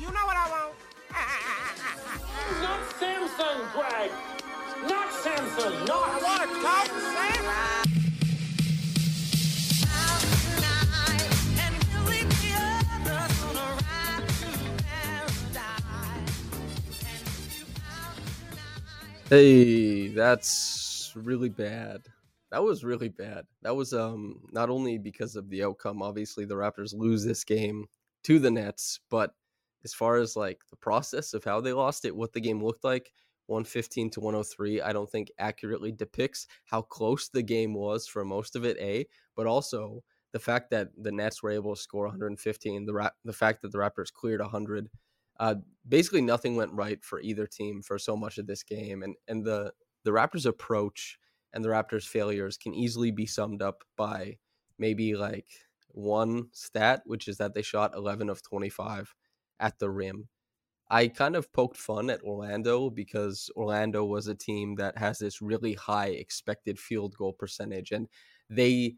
You know what I want? Not Samsung, Greg! Not Samsung! No, I want to talk to Sam. Hey, that's really bad. That was really bad. That was um not only because of the outcome, obviously the Raptors lose this game to the Nets, but as far as like the process of how they lost it, what the game looked like, 115 to 103, I don't think accurately depicts how close the game was for most of it, A, but also the fact that the Nets were able to score 115, the Ra- the fact that the Raptors cleared 100 uh, basically nothing went right for either team for so much of this game, and and the the Raptors' approach and the Raptors' failures can easily be summed up by maybe like one stat, which is that they shot 11 of 25 at the rim. I kind of poked fun at Orlando because Orlando was a team that has this really high expected field goal percentage, and they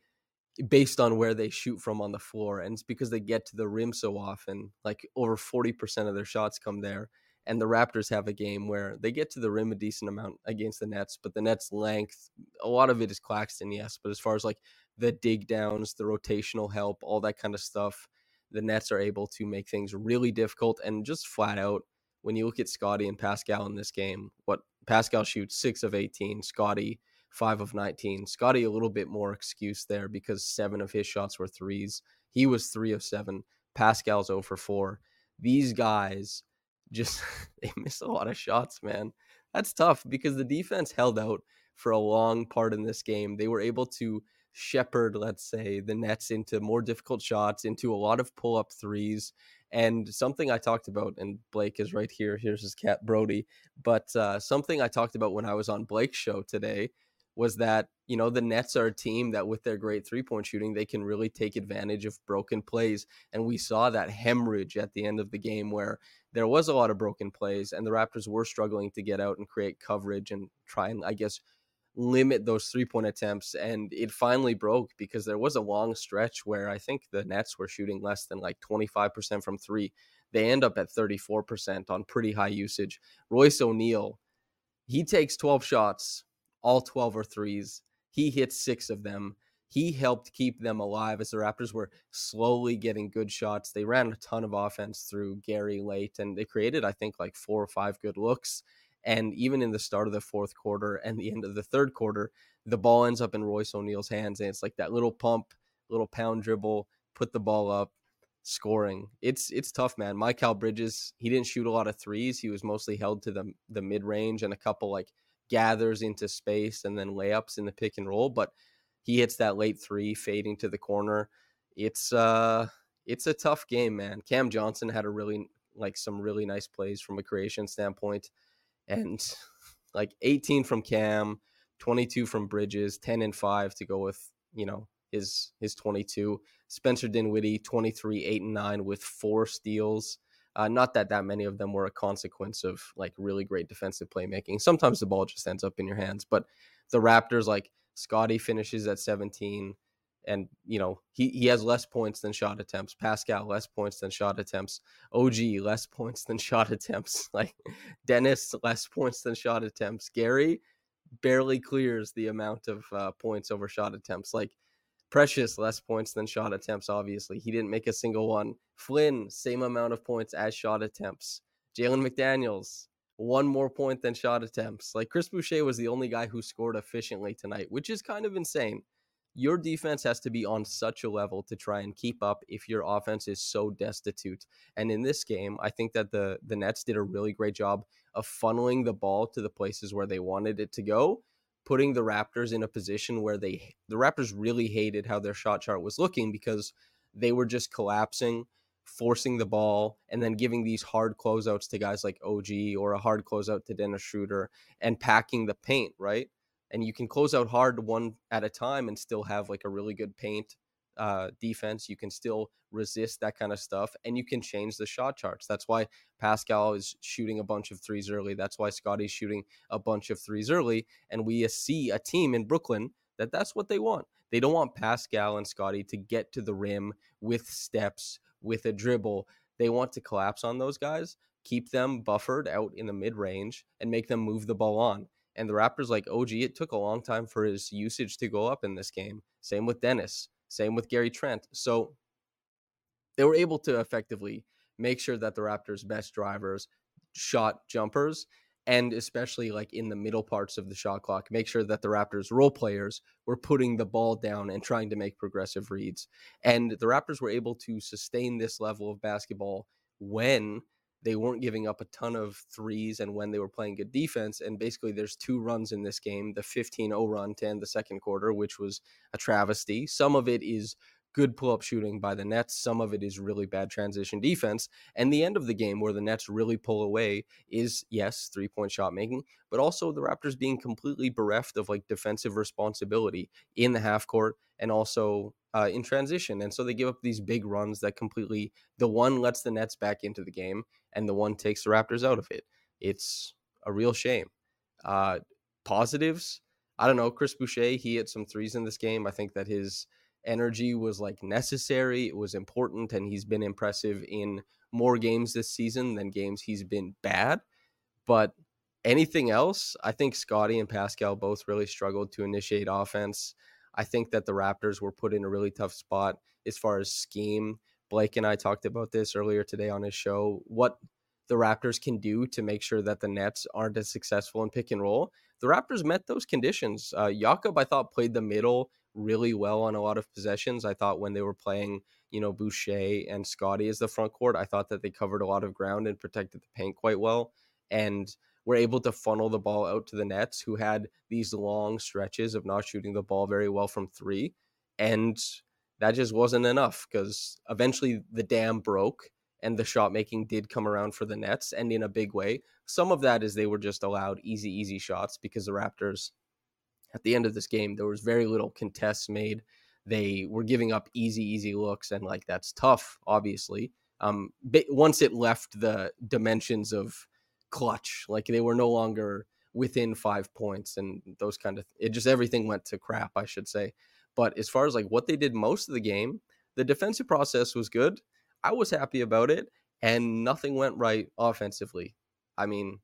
based on where they shoot from on the floor. And it's because they get to the rim so often, like over 40% of their shots come there. And the Raptors have a game where they get to the rim a decent amount against the Nets, but the Nets' length, a lot of it is Claxton, yes. But as far as like the dig downs, the rotational help, all that kind of stuff, the Nets are able to make things really difficult and just flat out. When you look at Scottie and Pascal in this game, what Pascal shoots six of 18, Scottie five of 19. Scottie, a little bit more excuse there because seven of his shots were threes. He was three of seven. Pascal's 0 for four. These guys just, they miss a lot of shots, man. That's tough because the defense held out for a long part in this game. They were able to shepherd, let's say, the Nets into more difficult shots, into a lot of pull up threes. And something I talked about, and Blake is right here. Here's his cat, Brody. But uh, something I talked about when I was on Blake's show today was that you know the Nets are a team that with their great three point shooting they can really take advantage of broken plays and we saw that hemorrhage at the end of the game where there was a lot of broken plays and the Raptors were struggling to get out and create coverage and try and I guess limit those three point attempts and it finally broke because there was a long stretch where I think the Nets were shooting less than like 25% from 3 they end up at 34% on pretty high usage Royce O'Neale he takes 12 shots all 12 are threes. He hits six of them. He helped keep them alive as the Raptors were slowly getting good shots. They ran a ton of offense through Gary late, and they created, I think, like four or five good looks. And even in the start of the fourth quarter and the end of the third quarter, the ball ends up in Royce O'Neale's hands, and it's like that little pump, little pound dribble, put the ball up, scoring. It's it's tough, man. Mikal Bridges, he didn't shoot a lot of threes. He was mostly held to the the mid range and a couple like gathers into space and then layups in the pick and roll, but he hits that late three fading to the corner. It's uh it's a tough game, man. Cam Johnson had a really like some really nice plays from a creation standpoint and like 18 from Cam, 22 from Bridges, 10 and 5 to go with, you know, his his 22. Spencer Dinwiddie 23 8 and 9 with four steals. Uh, not that that many of them were a consequence of like really great defensive playmaking. Sometimes the ball just ends up in your hands, but the Raptors, like Scottie finishes at 17, and you know he he has less points than shot attempts. Pascal less points than shot attempts. OG less points than shot attempts. Like Dennis less points than shot attempts. Gary barely clears the amount of uh, points over shot attempts. Like Precious, less points than shot attempts, obviously. He didn't make a single one. Flynn, same amount of points as shot attempts. Jalen McDaniels, one more point than shot attempts. Like Chris Boucher was the only guy who scored efficiently tonight, which is kind of insane. Your defense has to be on such a level to try and keep up if your offense is so destitute. And in this game, I think that the the Nets did a really great job of funneling the ball to the places where they wanted it to go putting the Raptors in a position where they the Raptors really hated how their shot chart was looking because they were just collapsing forcing the ball and then giving these hard closeouts to guys like OG or a hard closeout to Dennis Schroeder and packing the paint, right? And you can close out hard one at a time and still have like a really good paint uh, defense. You can still resist that kind of stuff and you can change the shot charts. That's why Pascal is shooting a bunch of threes early. That's why Scottie's shooting a bunch of threes early. And we see a team in Brooklyn that that's what they want. They don't want Pascal and Scottie to get to the rim with steps, with a dribble. They want to collapse on those guys, keep them buffered out in the mid range, and make them move the ball on. And the Raptors, like OG, it took a long time for his usage to go up in this game. Same with Dennis, same with Gary Trent. So they were able to effectively make sure that the Raptors' best drivers shot jumpers and especially like in the middle parts of the shot clock, make sure that the Raptors role players were putting the ball down and trying to make progressive reads. And the Raptors were able to sustain this level of basketball when they weren't giving up a ton of threes and when they were playing good defense. And basically, there's two runs in this game the 15 0 run to end the second quarter, which was a travesty. Some of it is good pull up shooting by the Nets. Some of it is really bad transition defense. And the end of the game where the Nets really pull away is, yes, three point shot making, but also the Raptors being completely bereft of like defensive responsibility in the half court and also uh, in transition. And so they give up these big runs that completely, the one lets the Nets back into the game and the one takes the Raptors out of it. It's a real shame. Uh, positives, I don't know. Chris Boucher, he hit some threes in this game. I think that his energy was like necessary, it was important, and he's been impressive in more games this season than games he's been bad. But anything else, I think Scottie and Pascal both really struggled to initiate offense. I think that the Raptors were put in a really tough spot as far as scheme. Blake and I talked about this earlier today on his show. What the Raptors can do to make sure that the Nets aren't as successful in pick and roll. The Raptors met those conditions. Uh, Jakob, I thought, played the middle really well on a lot of possessions. I thought when they were playing, you know, Boucher and Scottie as the front court, I thought that they covered a lot of ground and protected the paint quite well. And were able to funnel the ball out to the Nets, who had these long stretches of not shooting the ball very well from three. And that just wasn't enough because eventually the dam broke and the shot making did come around for the Nets and in a big way. Some of that is they were just allowed easy, easy shots because the Raptors at the end of this game, there was very little contests made. They were giving up easy, easy looks, and like that's tough, obviously. Um, but once it left the dimensions of clutch, like they were no longer within five points and those kind of it just everything went to crap, I should say. But as far as like what they did most of the game, the defensive process was good. I was happy about it, and nothing went right offensively. I mean,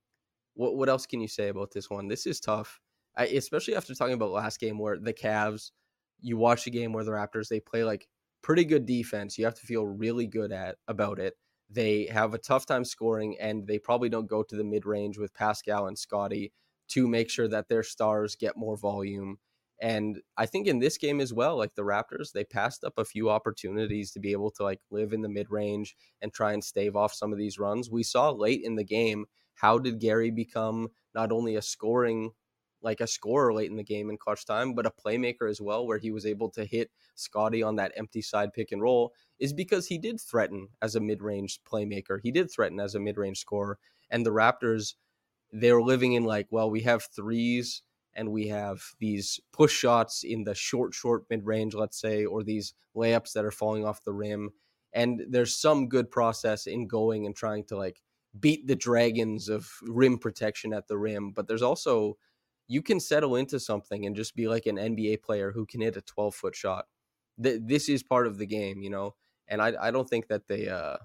what what else can you say about this one? This is tough. I, especially after talking about last game where the Cavs, you watch the game where the Raptors they play like pretty good defense. You have to feel really good at about it. They have a tough time scoring, and they probably don't go to the mid range with Pascal and Scottie to make sure that their stars get more volume. And I think in this game as well, like the Raptors, they passed up a few opportunities to be able to like live in the mid range and try and stave off some of these runs. We saw late in the game how did Gary become not only a scoring like a scorer late in the game in clutch time, but a playmaker as well, where he was able to hit Scottie on that empty side pick and roll, is because he did threaten as a mid range playmaker. He did threaten as a mid range scorer. And the Raptors, they're living in like, well, we have threes and we have these push shots in the short, short mid range, let's say, or these layups that are falling off the rim. And there's some good process in going and trying to like beat the dragons of rim protection at the rim, but there's also you can settle into something and just be like an NBA player who can hit a 12 foot shot. Th- this is part of the game, you know, and I, I don't think that they, uh,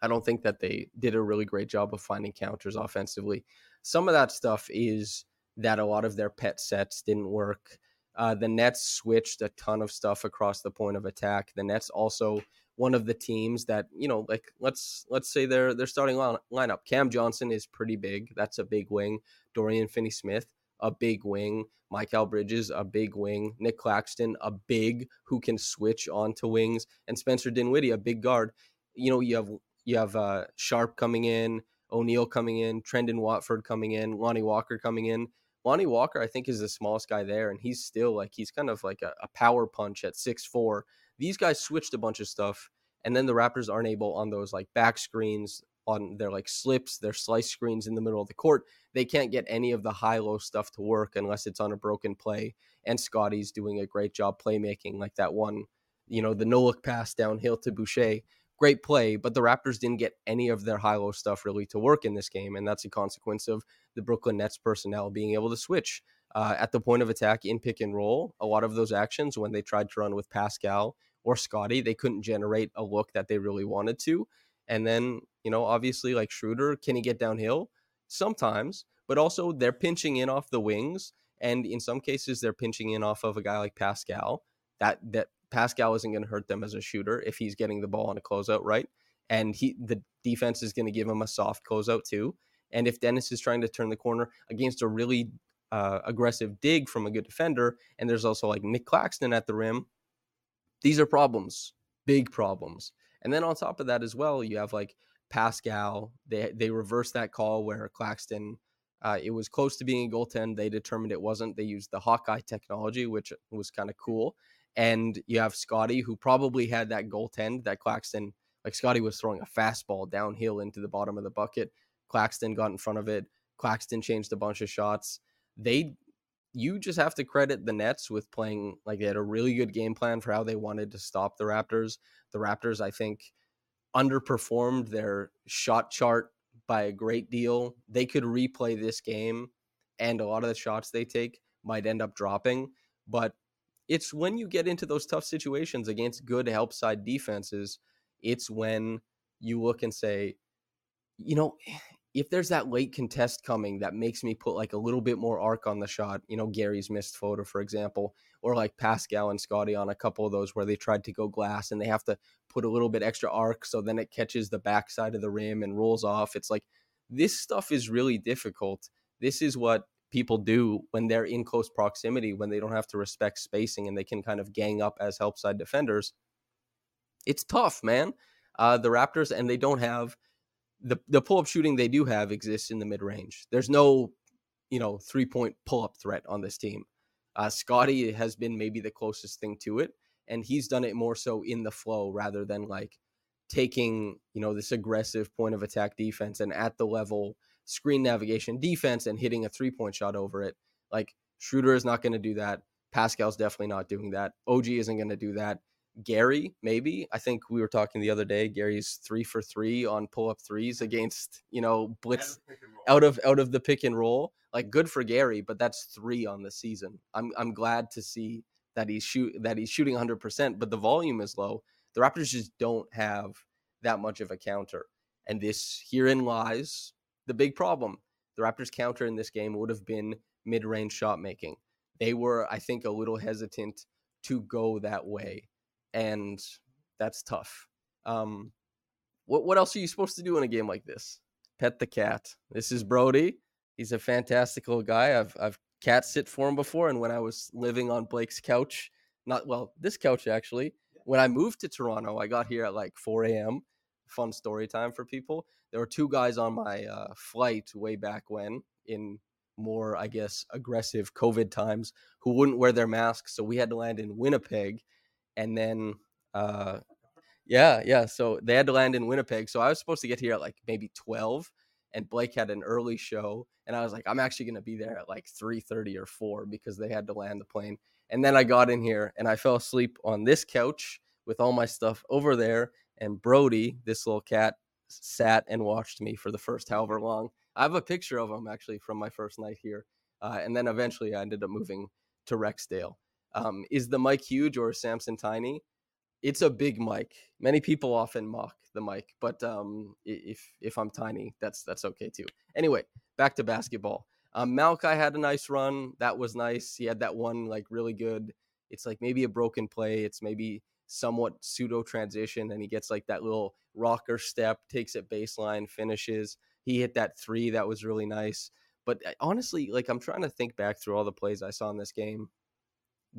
I don't think that they did a really great job of finding counters offensively. Some of that stuff is that a lot of their pet sets didn't work. Uh, the Nets switched a ton of stuff across the point of attack. The Nets also one of the teams that you know, like let's let's say they're they're starting line, lineup. Cam Johnson is pretty big. That's a big wing. Dorian Finney-Smith a big wing. Mikal Bridges, a big wing. Nick Claxton, a big who can switch onto wings, and Spencer Dinwiddie, a big guard. You know, you have you have uh, Sharpe coming in, O'Neale coming in, Trendon Watford coming in, Lonnie Walker coming in. Lonnie Walker, I think, is the smallest guy there, and he's still like he's kind of like a, a power punch at six four. These guys switched a bunch of stuff, And then the Raptors aren't able on those like back screens, on their like slips, their slice screens in the middle of the court. They can't get any of the high low stuff to work unless it's on a broken play. And Scottie's doing a great job playmaking, like that one, you know, the no look pass downhill to Boucher. Great play, but the Raptors didn't get any of their high low stuff really to work in this game. And that's a consequence of the Brooklyn Nets personnel being able to switch uh, at the point of attack in pick and roll. A lot of those actions, when they tried to run with Pascal or Scottie, they couldn't generate a look that they really wanted to. And then, you know, obviously, like Schroeder, can he get downhill? Sometimes, but also they're pinching in off the wings. And in some cases, they're pinching in off of a guy like Pascal. That that Pascal isn't going to hurt them as a shooter if he's getting the ball on a closeout, right? And he the defense is going to give him a soft closeout too. And if Dennis is trying to turn the corner against a really uh, aggressive dig from a good defender, and there's also like Nick Claxton at the rim, these are problems, big problems. And then on top of that as well, you have like Pascal. They they reversed that call where Claxton. Uh, it was close to being a goaltend. They determined it wasn't. They used the Hawkeye technology, which was kind of cool. And you have Scottie, who probably had that goaltend that Claxton, like Scottie was throwing a fastball downhill into the bottom of the bucket. Claxton got in front of it. Claxton changed a bunch of shots. They, you just have to credit the Nets with playing like they had a really good game plan for how they wanted to stop the Raptors. The Raptors, I think, underperformed their shot chart by a great deal. They could replay this game, and a lot of the shots they take might end up dropping. But it's when you get into those tough situations against good help side defenses, it's when you look and say, you know, if there's that late contest coming that makes me put like a little bit more arc on the shot, you know, Gary's missed photo, for example, or like Pascal and Scottie on a couple of those where they tried to go glass and they have to put a little bit extra arc so then it catches the backside of the rim and rolls off. It's like this stuff is really difficult. This is what people do when they're in close proximity, when they don't have to respect spacing and they can kind of gang up as help side defenders. It's tough, man. Uh, the Raptors, and they don't have the the pull up shooting they do have exists in the mid range. There's no, you know, three point pull up threat on this team. Uh, Scottie has been maybe the closest thing to it, and he's done it more so in the flow rather than like taking you know this aggressive point of attack defense and at the level screen navigation defense and hitting a three point shot over it. Like Schroeder is not going to do that. Pascal's definitely not doing that. OG isn't going to do that. Gary, maybe. I think we were talking the other day. Gary's three for three on pull up threes against, you know, blitz out of out of the pick and roll. Like good for Gary, but that's three on the season. I'm I'm glad to see that he's shoot that he's shooting 100, percent but the volume is low. The Raptors just don't have that much of a counter. And this herein lies the big problem. The Raptors counter in this game would have been mid-range shot making. They were, I think, a little hesitant to go that way and that's tough. Um, what what else are you supposed to do in a game like this? Pet the cat. This is Brody. He's a fantastical guy. I've I've cat sit for him before, and when I was living on Blake's couch, not well, this couch actually. When I moved to Toronto, I got here at like 4 a.m. Fun story time for people. There were two guys on my uh, flight way back when in more, I guess, aggressive COVID times who wouldn't wear their masks. So we had to land in Winnipeg and then uh yeah yeah so they had to land in winnipeg so i was supposed to get here at like maybe 12 and blake had an early show and i was like i'm actually going to be there at like 3.30 or 4 because they had to land the plane and then i got in here and i fell asleep on this couch with all my stuff over there and brody this little cat sat and watched me for the first however long. I have a picture of him actually from my first night here uh, and then eventually i ended up moving to rexdale um, is the mic huge or Samson tiny? It's a big mic. Many people often mock the mic, but um, if if I'm tiny, that's that's okay too. Anyway, back to basketball. Um, Malachi had a nice run. That was nice. He had that one like really good. It's like maybe a broken play. It's maybe somewhat pseudo transition, and he gets like that little rocker step, takes it baseline, finishes. He hit that three that was really nice. But uh, honestly, like I'm trying to think back through all the plays I saw in this game.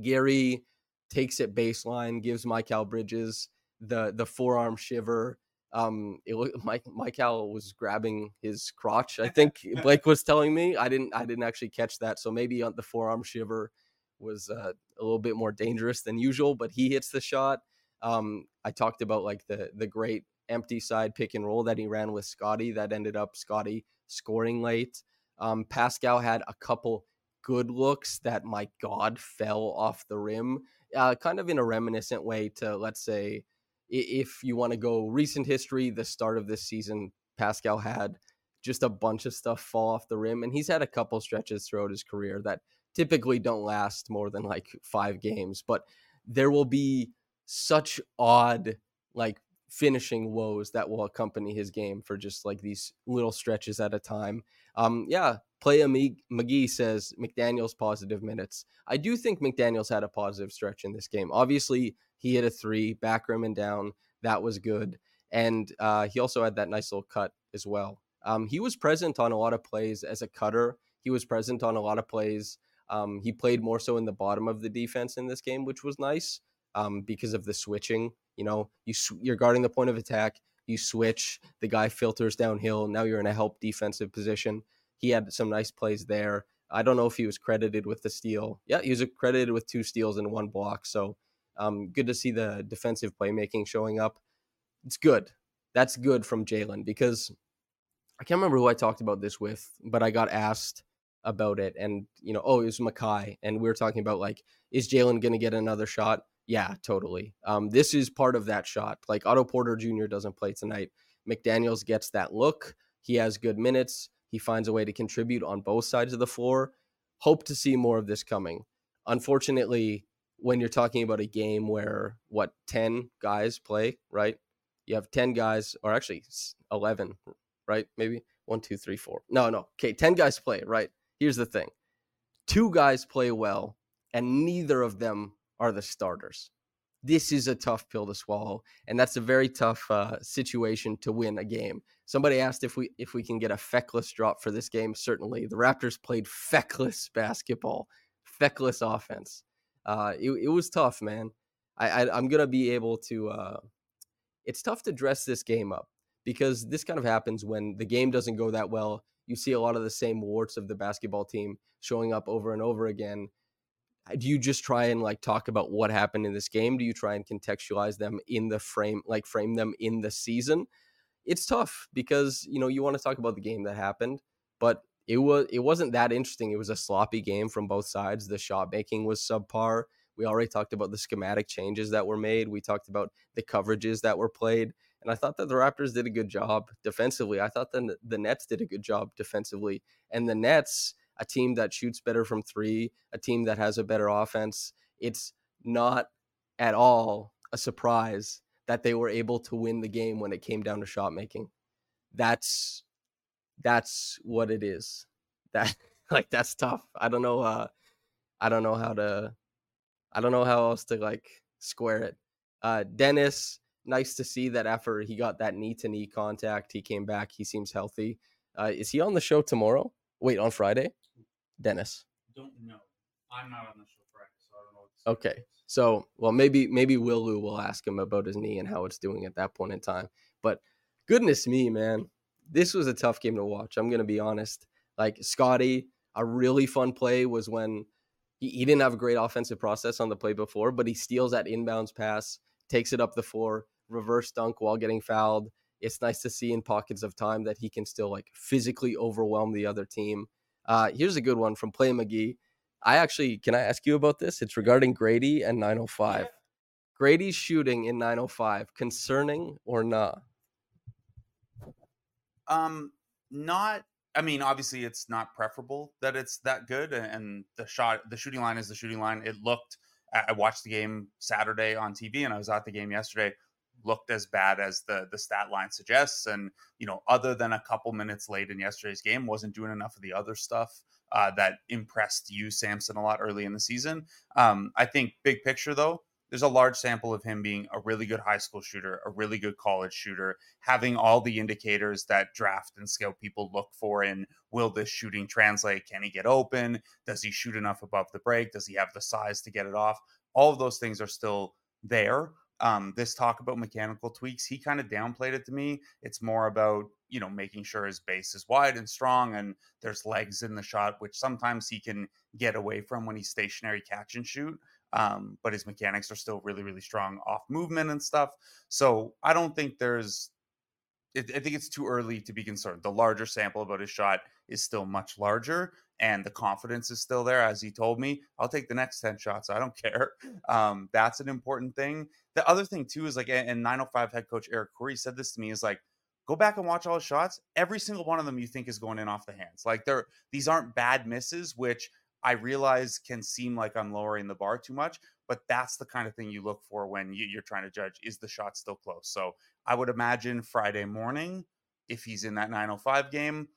Gary takes it baseline, gives Mikal Bridges the the forearm shiver. Um, it Mike Mikal was grabbing his crotch. I think Blake was telling me. I didn't I didn't actually catch that. So maybe on the forearm shiver was uh, a little bit more dangerous than usual. But he hits the shot. Um, I talked about like the the great empty side pick and roll that he ran with Scottie that ended up Scottie scoring late. Um, Pascal had a couple good looks that, my God, fell off the rim, uh, kind of in a reminiscent way to, let's say, if you want to go recent history, the start of this season, Pascal had just a bunch of stuff fall off the rim. And he's had a couple stretches throughout his career that typically don't last more than like five games, but there will be such odd, like finishing woes that will accompany his game for just like these little stretches at a time. Um, yeah, Playa McGee says McDaniels positive minutes. I do think McDaniels had a positive stretch in this game. Obviously, he hit a three, back rim and down. That was good. And uh, he also had that nice little cut as well. Um, he was present on a lot of plays as a cutter. He was present on a lot of plays. Um, he played more so in the bottom of the defense in this game, which was nice um, because of the switching. You know, you sw- you're guarding the point of attack. You switch. The guy filters downhill. Now you're in a help defensive position. He had some nice plays there. I don't know if he was credited with the steal. Yeah, he was credited with two steals and one block. So um, good to see the defensive playmaking showing up. It's good. That's good from Jalen because I can't remember who I talked about this with, but I got asked about it. And, you know, oh, it was Makai. And we were talking about like, is Jalen going to get another shot? Yeah, totally. Um, this is part of that shot. Like Otto Porter Jr. doesn't play tonight. McDaniels gets that look. He has good minutes. He finds a way to contribute on both sides of the floor. Hope to see more of this coming. Unfortunately, when you're talking about a game where what 10 guys play, right? You have 10 guys, or actually 11, right? Maybe one, two, three, four. No, no. Okay, 10 guys play, right? Here's the thing two guys play well, and neither of them are the starters. This is a tough pill to swallow, and that's a very tough uh, situation to win a game. Somebody asked if we if we can get a feckless drop for this game. Certainly, the Raptors played feckless basketball, feckless offense. Uh, it, it was tough, man. I, I am gonna be able to. Uh, it's tough to dress this game up because this kind of happens when the game doesn't go that well. You see a lot of the same warts of the basketball team showing up over and over again. Uh, do you just try and like talk about what happened in this game? Do you try and contextualize them in the frame, like frame them in the season? It's tough because you know you want to talk about the game that happened, but it was it wasn't that interesting. It was a sloppy game from both sides. The shot making was subpar. We already talked about the schematic changes that were made. We talked about the coverages that were played. And I thought that the Raptors did a good job defensively. I thought that the Nets did a good job defensively. And the Nets, a team that shoots better from three, a team that has a better offense, it's not at all a surprise that they were able to win the game when it came down to shot making. That's that's what it is. That like that's tough. I don't know uh I don't know how to I don't know how else to like square it. Uh Dennis nice to see that after he got that knee to knee contact, he came back. He seems healthy. Uh, is he on the show tomorrow? Wait, on Friday? Dennis. Don't know. I'm not on the show Friday, so I don't know. okay. So, well, maybe maybe Will Lou will ask him about his knee and how it's doing at that point in time. But goodness me, man, this was a tough game to watch. I'm gonna be honest. Like Scottie, a really fun play was when he, he didn't have a great offensive process on the play before, but he steals that inbounds pass, takes it up the floor, reverse dunk while getting fouled. It's nice to see in pockets of time that he can still like physically overwhelm the other team. Uh, here's a good one from Play McGee. I actually can I ask you about this? It's regarding Gradey and 905. Yeah. Gradey's shooting in 905 concerning or not? Um, not. I mean, obviously, it's not preferable that it's that good, and the shot, the shooting line is the shooting line. It looked. I watched the game Saturday on TV, and I was at the game yesterday looked as bad as the the stat line suggests. And you know, other than a couple minutes late in yesterday's game, wasn't doing enough of the other stuff uh, that impressed you, Samson, a lot early in the season. Um, I think big picture though. There's a large sample of him being a really good high school shooter, a really good college shooter, having all the indicators that draft and scout people look for in will this shooting translate? Can he get open? Does he shoot enough above the break? Does he have the size to get it off? All of those things are still there um, this talk about mechanical tweaks, he kind of downplayed it to me. It's more about, you know, making sure his base is wide and strong and there's legs in the shot, which sometimes he can get away from when he's stationary catch and shoot. Um, but his mechanics are still really, really strong off movement and stuff. So I don't think there's I think it's too early to be concerned. The larger sample about his shot is still much larger, and the confidence is still there. As he told me, I'll take the next 10 shots. I don't care. Um, that's an important thing. The other thing, too, is like, and 905 head coach Eric Khoury said this to me is like, go back and watch all his shots. Every single one of them you think is going in off the hands. Like, they're, these aren't bad misses, which I realize can seem like I'm lowering the bar too much, but that's the kind of thing you look for when you, are trying to judge is the shot still close. So I would imagine Friday morning, if he's in that 905 game,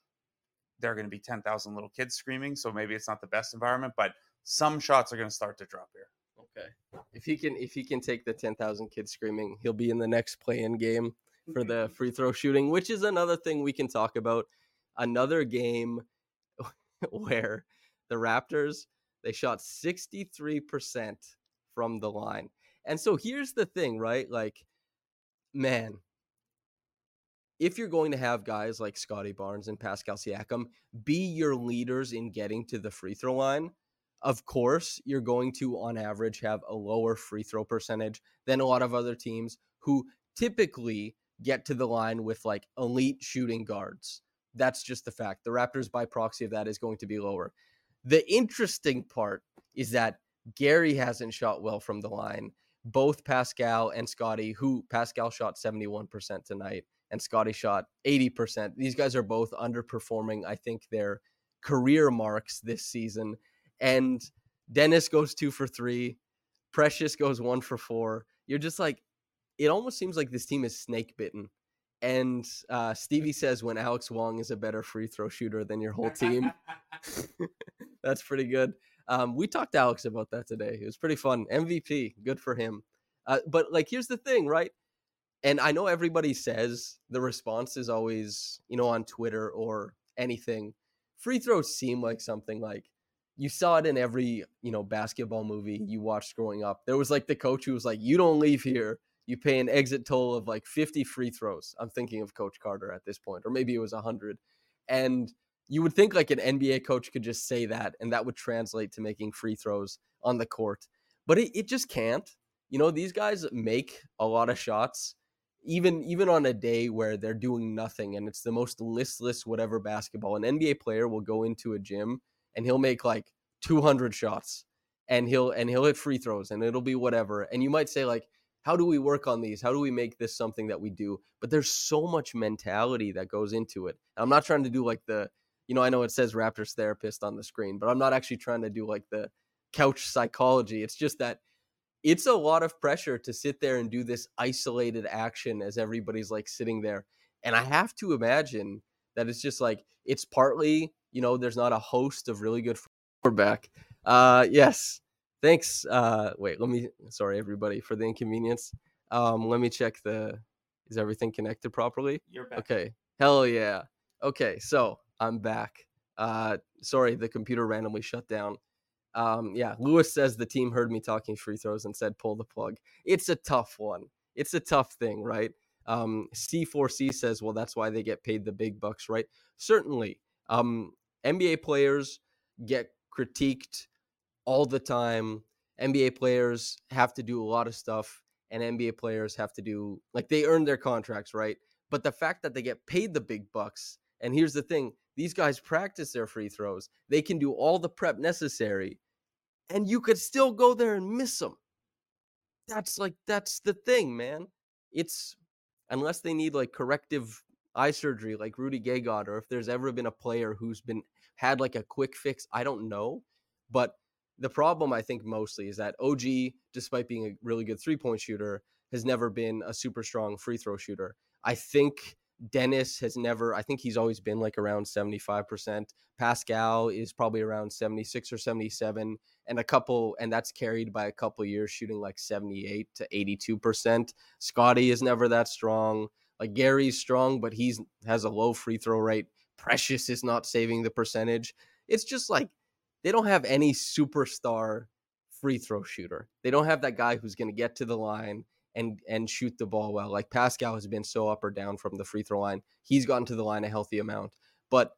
there are going to be 10,000 little kids screaming. So maybe it's not the best environment, but some shots are going to start to drop here. Okay. If he can, if he can take the 10,000 kids screaming, he'll be in the next play-in game for mm-hmm. the free throw shooting, which is another thing we can talk about. Another game where the Raptors they shot 63% from the line. And so here's the thing, right? Like man, if you're going to have guys like Scottie Barnes and Pascal Siakam be your leaders in getting to the free throw line, of course, you're going to, on average, have a lower free throw percentage than a lot of other teams who typically get to the line with like elite shooting guards. That's just the fact. The Raptors, by proxy of that, is going to be lower. The interesting part is that Gary hasn't shot well from the line both Pascal and Scottie, who Pascal shot 71% tonight and Scottie shot 80%. These guys are both underperforming, I think, their career marks this season. And Dennis goes two for three. Precious goes one for four. You're just like, it almost seems like this team is snake bitten. And uh, Stevie says when Alex Wong is a better free throw shooter than your whole team. That's pretty good. Um, we talked to Alex about that today. It was pretty fun. MVP, good for him. Uh, but like, here's the thing, right? And I know everybody says the response is always, you know, on Twitter or anything. Free throws seem like something like you saw it in every, you know, basketball movie you watched growing up. There was like the coach who was like, "You don't leave here. You pay an exit toll of like 50 free throws." I'm thinking of Coach Carter at this point, or maybe it was 100. And you would think like an NBA coach could just say that and that would translate to making free throws on the court. But it, it just can't. You know, these guys make a lot of shots even even on a day where they're doing nothing and it's the most listless whatever basketball. An NBA player will go into a gym and he'll make like 200 shots and he'll and he'll hit free throws and it'll be whatever. And you might say like how do we work on these? How do we make this something that we do? But there's so much mentality that goes into it. I'm not trying to do like the you know, I know it says Raptors therapist on the screen, but I'm not actually trying to do like the couch psychology. It's just that it's a lot of pressure to sit there and do this isolated action as everybody's like sitting there. And I have to imagine that it's just like it's partly, you know, there's not a host of really good quarterback. Uh yes. Thanks. Uh wait, let me sorry everybody for the inconvenience. Um let me check the is everything connected properly? You're back. Okay. Hell yeah. Okay, so I'm back. Uh, sorry, the computer randomly shut down. Um, yeah, Lewis says the team heard me talking free throws and said pull the plug. It's a tough one. It's a tough thing, right? Um, C4C says, well, that's why they get paid the big bucks, right? Certainly. Um, NBA players get critiqued all the time. NBA players have to do a lot of stuff, and NBA players have to do, like, they earn their contracts, right? But the fact that they get paid the big bucks, and here's the thing these guys practice their free throws. They can do all the prep necessary, and you could still go there and miss them. That's like that's the thing, man. It's unless they need like corrective eye surgery, like Rudy Gay got, or if there's ever been a player who's been had like a quick fix. I don't know, but the problem I think mostly is that OG, despite being a really good three point shooter, has never been a super strong free throw shooter. I think Dennis has never, I think he's always been like around 75%. Pascal is probably around 76 or 77. And a couple, and that's carried by a couple years shooting like 78 to 82%. Scottie is never that strong. Like Gary's strong, but he's has a low free throw rate. Precious is not saving the percentage. It's just like they don't have any superstar free throw shooter. They don't have that guy who's going to get to the line and and shoot the ball well. Like Pascal has been so up or down from the free throw line. He's gotten to the line a healthy amount. But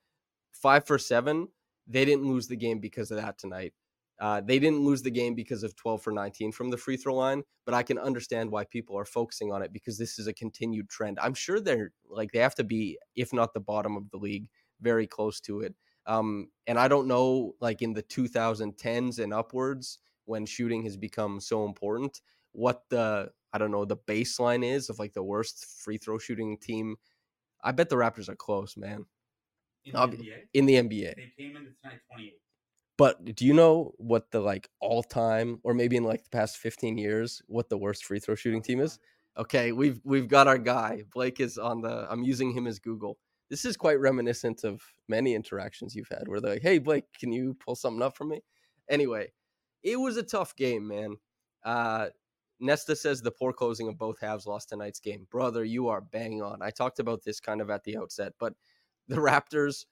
five for seven, they didn't lose the game because of that tonight. Uh, they didn't lose the game because of 12 for 19 from the free throw line, but I can understand why people are focusing on it because this is a continued trend. I'm sure they're like they have to be, if not the bottom of the league, very close to it. Um, and I don't know, like in the 2010s and upwards, when shooting has become so important, what the I don't know the baseline is of like the worst free throw shooting team. I bet the Raptors are close, man. In the NBA, In the NBA. they came into tonight 28. But do you know what the like all time or maybe in like the past 15 years what the worst free throw shooting team is? Okay, we've we've got our guy. Blake is on the I'm using him as Google. This is quite reminiscent of many interactions you've had where they're like, "Hey Blake, can you pull something up for me?" Anyway, it was a tough game, man. Uh Nesta says the poor closing of both halves lost tonight's game. Brother, you are bang on. I talked about this kind of at the outset, but the Raptors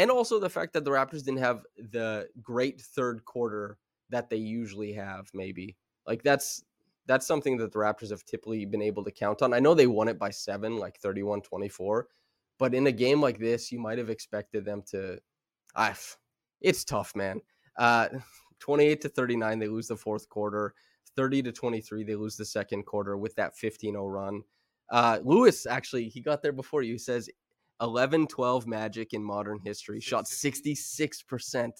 and also the fact that the Raptors didn't have the great third quarter that they usually have maybe. Like that's that's something that the Raptors have typically been able to count on. I know they won it by 7 like 31-24, but in a game like this, you might have expected them to I it's tough, man. Uh 28 to 39 they lose the fourth quarter. 30 to 23 they lose the second quarter with that 15-0 run. Uh Lewis actually he got there before you says 11 12 magic in modern history shot 66%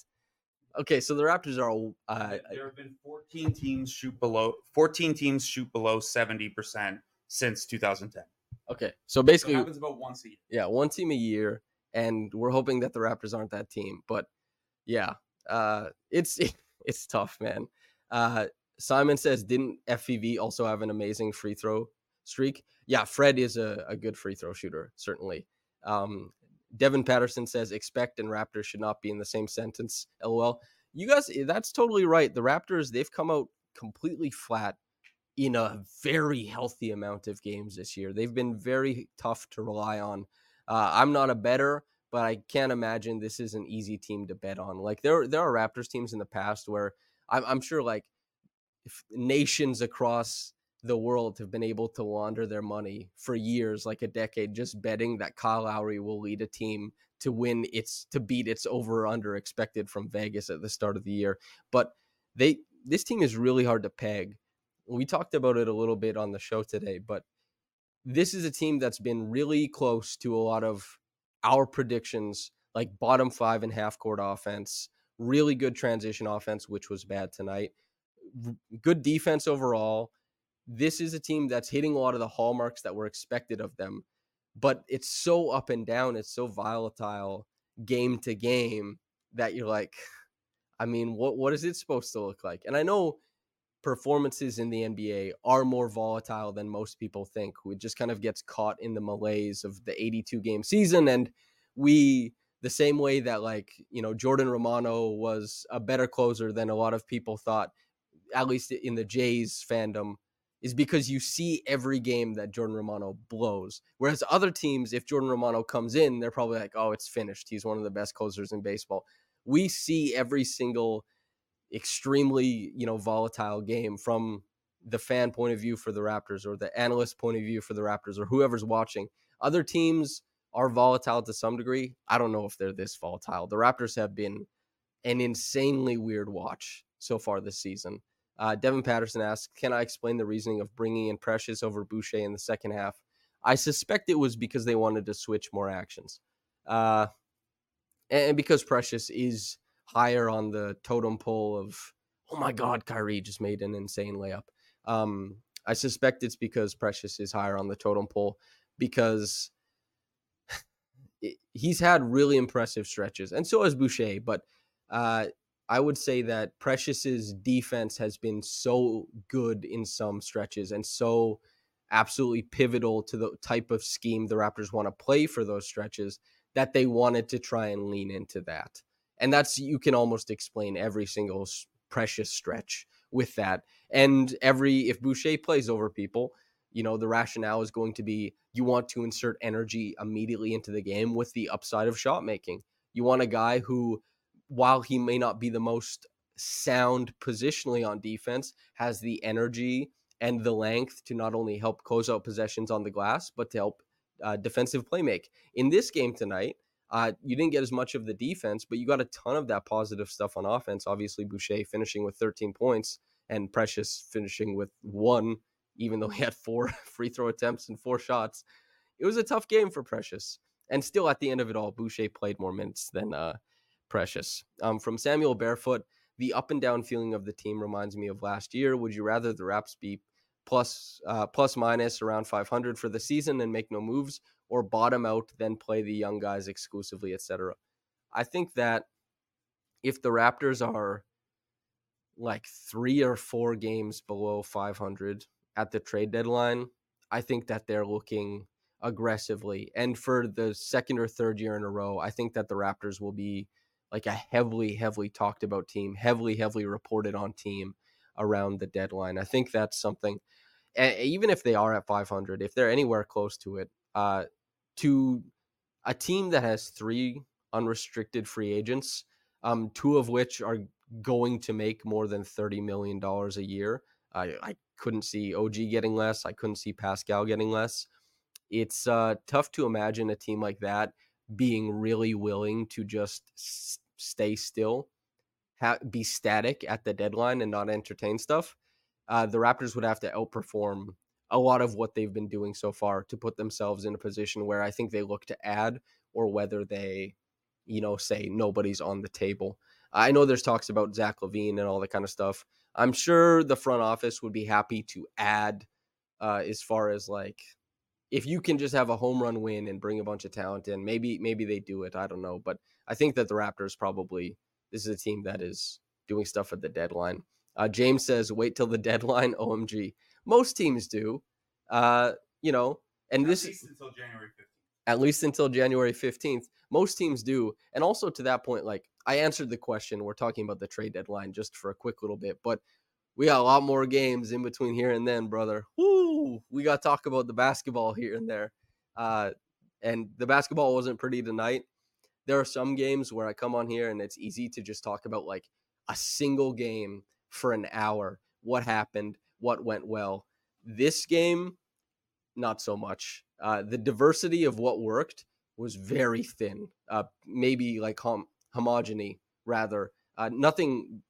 okay so the raptors are uh, There- have been 14 teams shoot below 14 teams shoot below 70% since 2010. okay so So it basically happens about once a year. yeah one team a year and we're hoping that the raptors aren't that team but yeah uh it's it's tough man. Uh simon says didn't fvv also have an amazing free throw streak? Yeah fred is a, a good free throw shooter certainly um devin patterson says expect and raptors should not be in the same sentence. Lol. You guys eh, that's totally right. The raptors they've come out completely flat in a very healthy amount of games this year. They've been very tough to rely on. Uh, I'm not a better, but I can't imagine this is an easy team to bet on. Like there, there are Raptors teams in the past where I'm, I'm sure like nations across the world have been able to launder their money for years, like a decade, just betting that Kyle Lowry will lead a team to win its to beat its over under expected from Vegas at the start of the year. But they this team is really hard to peg. We talked about it a little bit on the show today, but this is a team that's been really close to a lot of our predictions, like bottom five and half court offense, really good transition offense, which was bad tonight, good defense overall. This is a team that's hitting a lot of the hallmarks that were expected of them, but it's so up and down, it's so volatile game to game that you're like, I mean, what what is it supposed to look like? And I know performances in the NBA are more volatile than most people think. Who just kind of gets caught in the malaise of the 82 game season. And we, the same way that, like, you know, Jordan Romano was a better closer than a lot of people thought, at least in the Jays fandom, is because you see every game that Jordan Romano blows. Whereas other teams, if Jordan Romano comes in, they're probably like, oh, it's finished. He's one of the best closers in baseball. We see every single extremely you know volatile game from the fan point of view for the Raptors or the analyst point of view for the Raptors or whoever's watching. Other teams are volatile to some degree. I don't know if they're this volatile. The Raptors have been an insanely weird watch so far this season. Uh, Devin Patterson asks, "Can I explain the reasoning of bringing in Precious over Boucher in the second half?" I suspect it was because they wanted to switch more actions, uh, and because Precious is higher on the totem pole of oh my god Kyrie just made an insane layup. Um, I suspect it's because Precious is higher on the totem pole because he's had really impressive stretches, and so has Boucher. But uh, I would say that Precious's defense has been so good in some stretches and so absolutely pivotal to the type of scheme the Raptors want to play for those stretches that they wanted to try and lean into that. And that's you can almost explain every single precious stretch with that. And every if Boucher plays over people, you know, the rationale is going to be you want to insert energy immediately into the game with the upside of shot making. You want a guy who while he may not be the most sound positionally on defense, has the energy and the length to not only help close out possessions on the glass, but to help uh, defensive play make. In this game tonight, Uh, you didn't get as much of the defense, but you got a ton of that positive stuff on offense. Obviously, Boucher finishing with 13 points and Precious finishing with one, even though he had four free throw attempts and four shots. It was a tough game for Precious. And still, at the end of it all, Boucher played more minutes than uh, Precious. Um, from Samuel Barefoot, the up and down feeling of the team reminds me of last year. Would you rather the Raps be plus uh, plus minus around 500 for the season and make no moves, or bottom out then play the young guys exclusively, etc. I think that if the Raptors are like three or four games below 500 at the trade deadline, I think that they're looking aggressively. And for the second or third year in a row, I think that the Raptors will be like a heavily, heavily talked about team, heavily, heavily reported on team around the deadline. I think that's something, even if they are at 500, if they're anywhere close to it, uh, to a team that has three unrestricted free agents, um, two of which are going to make more than $30 million a year. I, I couldn't see OG getting less. I couldn't see Pascal getting less. It's uh, tough to imagine a team like that being really willing to just s- stay still, ha- be static at the deadline and not entertain stuff. Uh, the Raptors would have to outperform a lot of what they've been doing so far to put themselves in a position where I think they look to add or whether they, you know, say nobody's on the table. I know there's talks about Zach LaVine and all that kind of stuff. I'm sure the front office would be happy to add uh, as far as like if you can just have a home run win and bring a bunch of talent in, maybe maybe they do it. I don't know, but I think that the Raptors probably this is a team that is doing stuff at the deadline. Uh, James says, "Wait till the deadline." OMG, most teams do. Uh, you know, and At this least until January 15th. at least until January 15th. Most teams do. And also to that point, like I answered the question, we're talking about the trade deadline just for a quick little bit, but we got a lot more games in between here and then, brother. Woo! We got to talk about the basketball here and there. Uh, and the basketball wasn't pretty tonight. There are some games where I come on here and it's easy to just talk about like a single game for an hour. What happened? What went well? This game, not so much. Uh, the diversity of what worked was very thin. Uh, maybe like hom- homogeny rather. Uh, nothing.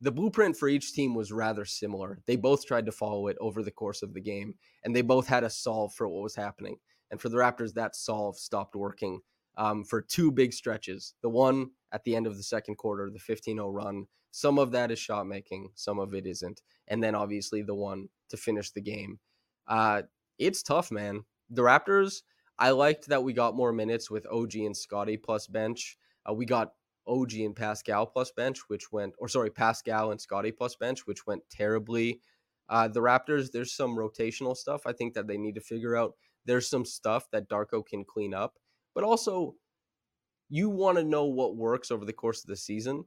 The blueprint for each team was rather similar. They both tried to follow it over the course of the game, and they both had a solve for what was happening. And for the Raptors, that solve stopped working um, for two big stretches. The one at the end of the second quarter, the 15 0 run. Some of that is shot making, some of it isn't. And then obviously the one to finish the game. Uh, it's tough, man. The Raptors, I liked that we got more minutes with OG and Scottie plus bench. Uh, we got OG and Pascal plus bench, which went, or sorry, Pascal and Scottie plus bench, which went terribly. Uh, the Raptors, there's some rotational stuff I think that they need to figure out. There's some stuff that Darko can clean up, but also you want to know what works over the course of the season.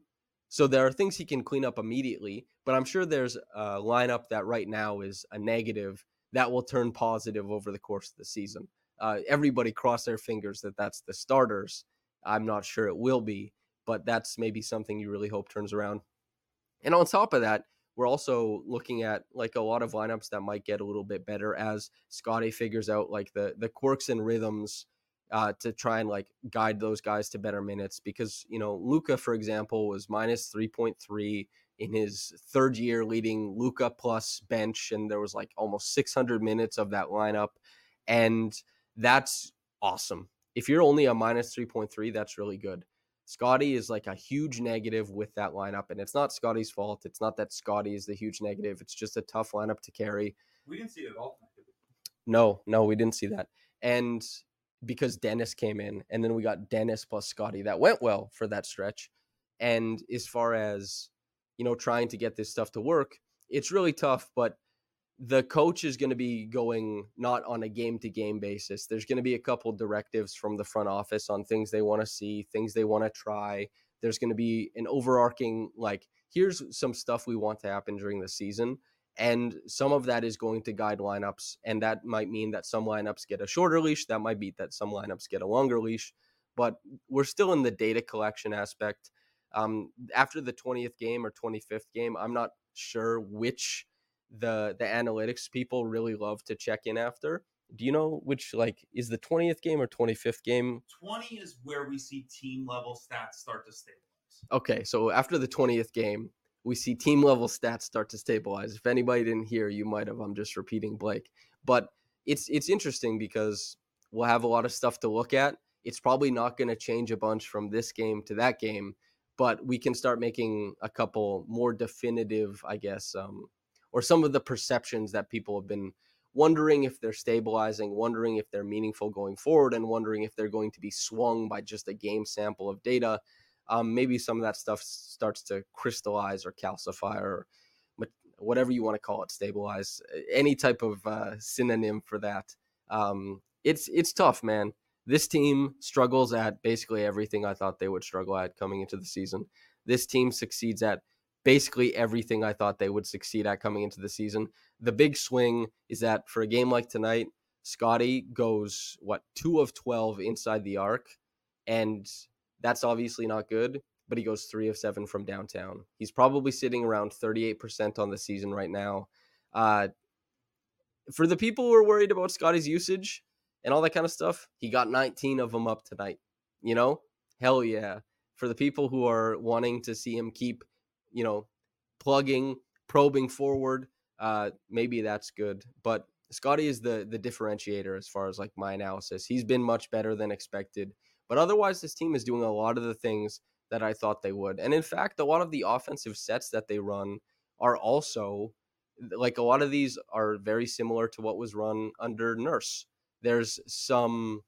So there are things he can clean up immediately, but I'm sure there's a lineup that right now is a negative that will turn positive over the course of the season. Uh, everybody cross their fingers that that's the starters. I'm not sure it will be, but that's maybe something you really hope turns around. And on top of that, we're also looking at like a lot of lineups that might get a little bit better as Scottie figures out like the the quirks and rhythms uh, to try and like guide those guys to better minutes. Because you know Luka for example, was minus three point three in his third year leading Luka plus bench, and there was like almost 600 minutes of that lineup, and that's awesome. If you're only a minus 3.3, that's really good. Scottie is like a huge negative with that lineup, and it's not Scottie's fault. It's not that Scottie is the huge negative. It's just a tough lineup to carry. We didn't see it at all tonight. did we? No, no, we didn't see that. And because Dennis came in, and then we got Dennis plus Scottie. That went well for that stretch. And as far as, you know, trying to get this stuff to work, it's really tough, but the coach is going to be going not on a game to game basis. There's going to be a couple directives from the front office on things they want to see, things they want to try. There's going to be an overarching, like, here's some stuff we want to happen during the season. And some of that is going to guide lineups. And that might mean that some lineups get a shorter leash. That might be that some lineups get a longer leash. But we're still in the data collection aspect. Um, after the 20th game or 25th game, I'm not sure which the the analytics people really love to check in after. Do you know which like is the 20th game or 25th game? 20 is where we see team level stats start to stabilize. Okay, so after the 20th game, we see team level stats start to stabilize. If anybody didn't hear, you might have. I'm just repeating Blake. But it's it's interesting because we'll have a lot of stuff to look at. It's probably not going to change a bunch from this game to that game, but we can start making a couple more definitive, I guess, um, or some of the perceptions that people have been wondering if they're stabilizing, wondering if they're meaningful going forward, and wondering if they're going to be swung by just a game sample of data. Um, maybe some of that stuff starts to crystallize or calcify or whatever you want to call it, stabilize. Any type of uh, synonym for that. Um, it's it's tough, man. This team struggles at basically everything I thought they would struggle at coming into the season. This team succeeds at basically everything I thought they would succeed at coming into the season. The big swing is that for a game like tonight, Scottie goes what two of twelve inside the arc, and that's obviously not good. But he goes three of seven from downtown. He's probably sitting around thirty eight percent on the season right now. Uh, for the people who are worried about Scottie's usage and all that kind of stuff, he got 19 of them up tonight. You know, hell yeah. For the people who are wanting to see him keep you know, plugging, probing forward, uh, maybe that's good. But Scottie is the the differentiator as far as like my analysis. He's been much better than expected. But otherwise, this team is doing a lot of the things that I thought they would. And in fact, a lot of the offensive sets that they run are also like a lot of these are very similar to what was run under Nurse. There's some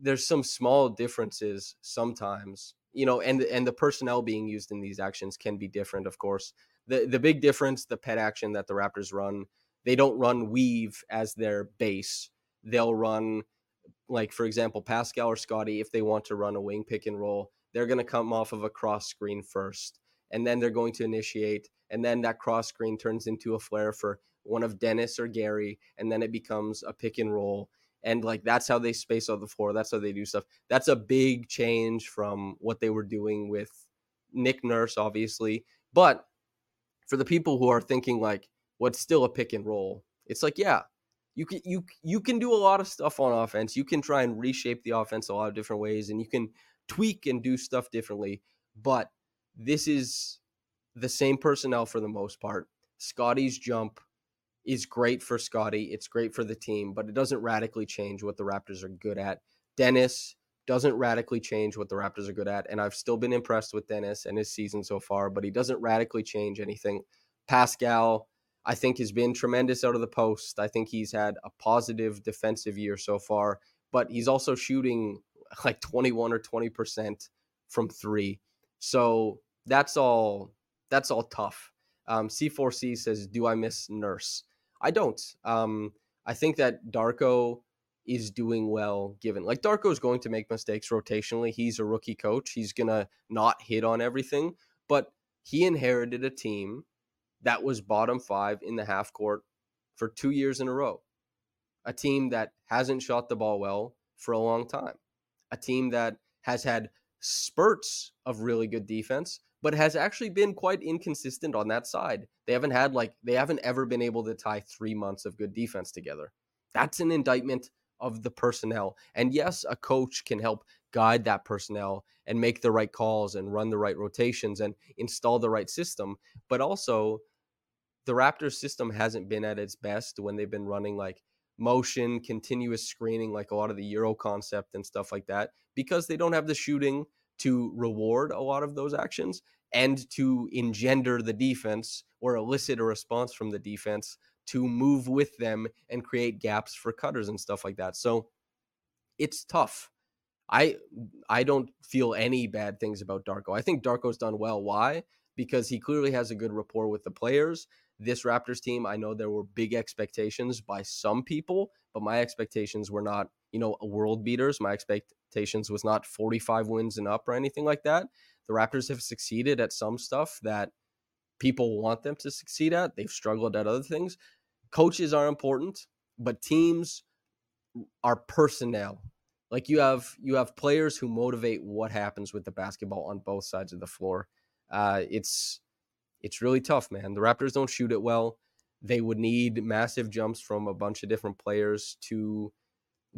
there's some small differences sometimes you know, and and the personnel being used in these actions can be different, of course. The the big difference, the pet action that the Raptors run, they don't run weave as their base. They'll run like for example, Pascal or Scottie, if they want to run a wing pick and roll, they're going to come off of a cross screen first, and then they're going to initiate, and then that cross screen turns into a flare for one of Dennis or Gary, and then it becomes a pick and roll, and like that's how they space on the floor. That's how they do stuff. That's a big change from what they were doing with Nick Nurse, obviously. But for the people who are thinking like, what's still a pick and roll? It's like, yeah, you can you you can do a lot of stuff on offense. You can try and reshape the offense a lot of different ways, and you can tweak and do stuff differently. But this is the same personnel for the most part. Scottie's jump is great for Scottie. It's great for the team, but it doesn't radically change what the Raptors are good at. Dennis doesn't radically change what the Raptors are good at. And I've still been impressed with Dennis and his season so far, but he doesn't radically change anything. Pascal, I think, has been tremendous out of the post. I think he's had a positive defensive year so far, but he's also shooting like 21 or 20% from three. So that's all that's all tough. Um, C4C says, Do I miss Nurse? I don't. Um, I think that Darko is doing well given like Darko is going to make mistakes rotationally. He's a rookie coach. He's going to not hit on everything, but he inherited a team that was bottom 5 in the half court for 2 years in a row. A team that hasn't shot the ball well for a long time. A team that has had spurts of really good defense, but has actually been quite inconsistent on that side. They haven't had like they haven't ever been able to tie 3 months of good defense together. That's an indictment of the personnel. And yes, a coach can help guide that personnel and make the right calls and run the right rotations and install the right system, but also the Raptors system hasn't been at its best when they've been running like motion, continuous screening, like a lot of the Euro concept and stuff like that, because they don't have the shooting to reward a lot of those actions and to engender the defense or elicit a response from the defense to move with them and create gaps for cutters and stuff like that. So it's tough. I I don't feel any bad things about Darko. I think Darko's done well. Why? Because he clearly has a good rapport with the players. This Raptors team, I know there were big expectations by some people, but my expectations were not, you know, world beaters. My expectations was not 45 wins and up or anything like that. The Raptors have succeeded at some stuff that people want them to succeed at. They've struggled at other things. Coaches are important, but teams are personnel. Like you have you have players who motivate what happens with the basketball on both sides of the floor. Uh, it's it's really tough, man. The Raptors don't shoot it well. They would need massive jumps from a bunch of different players to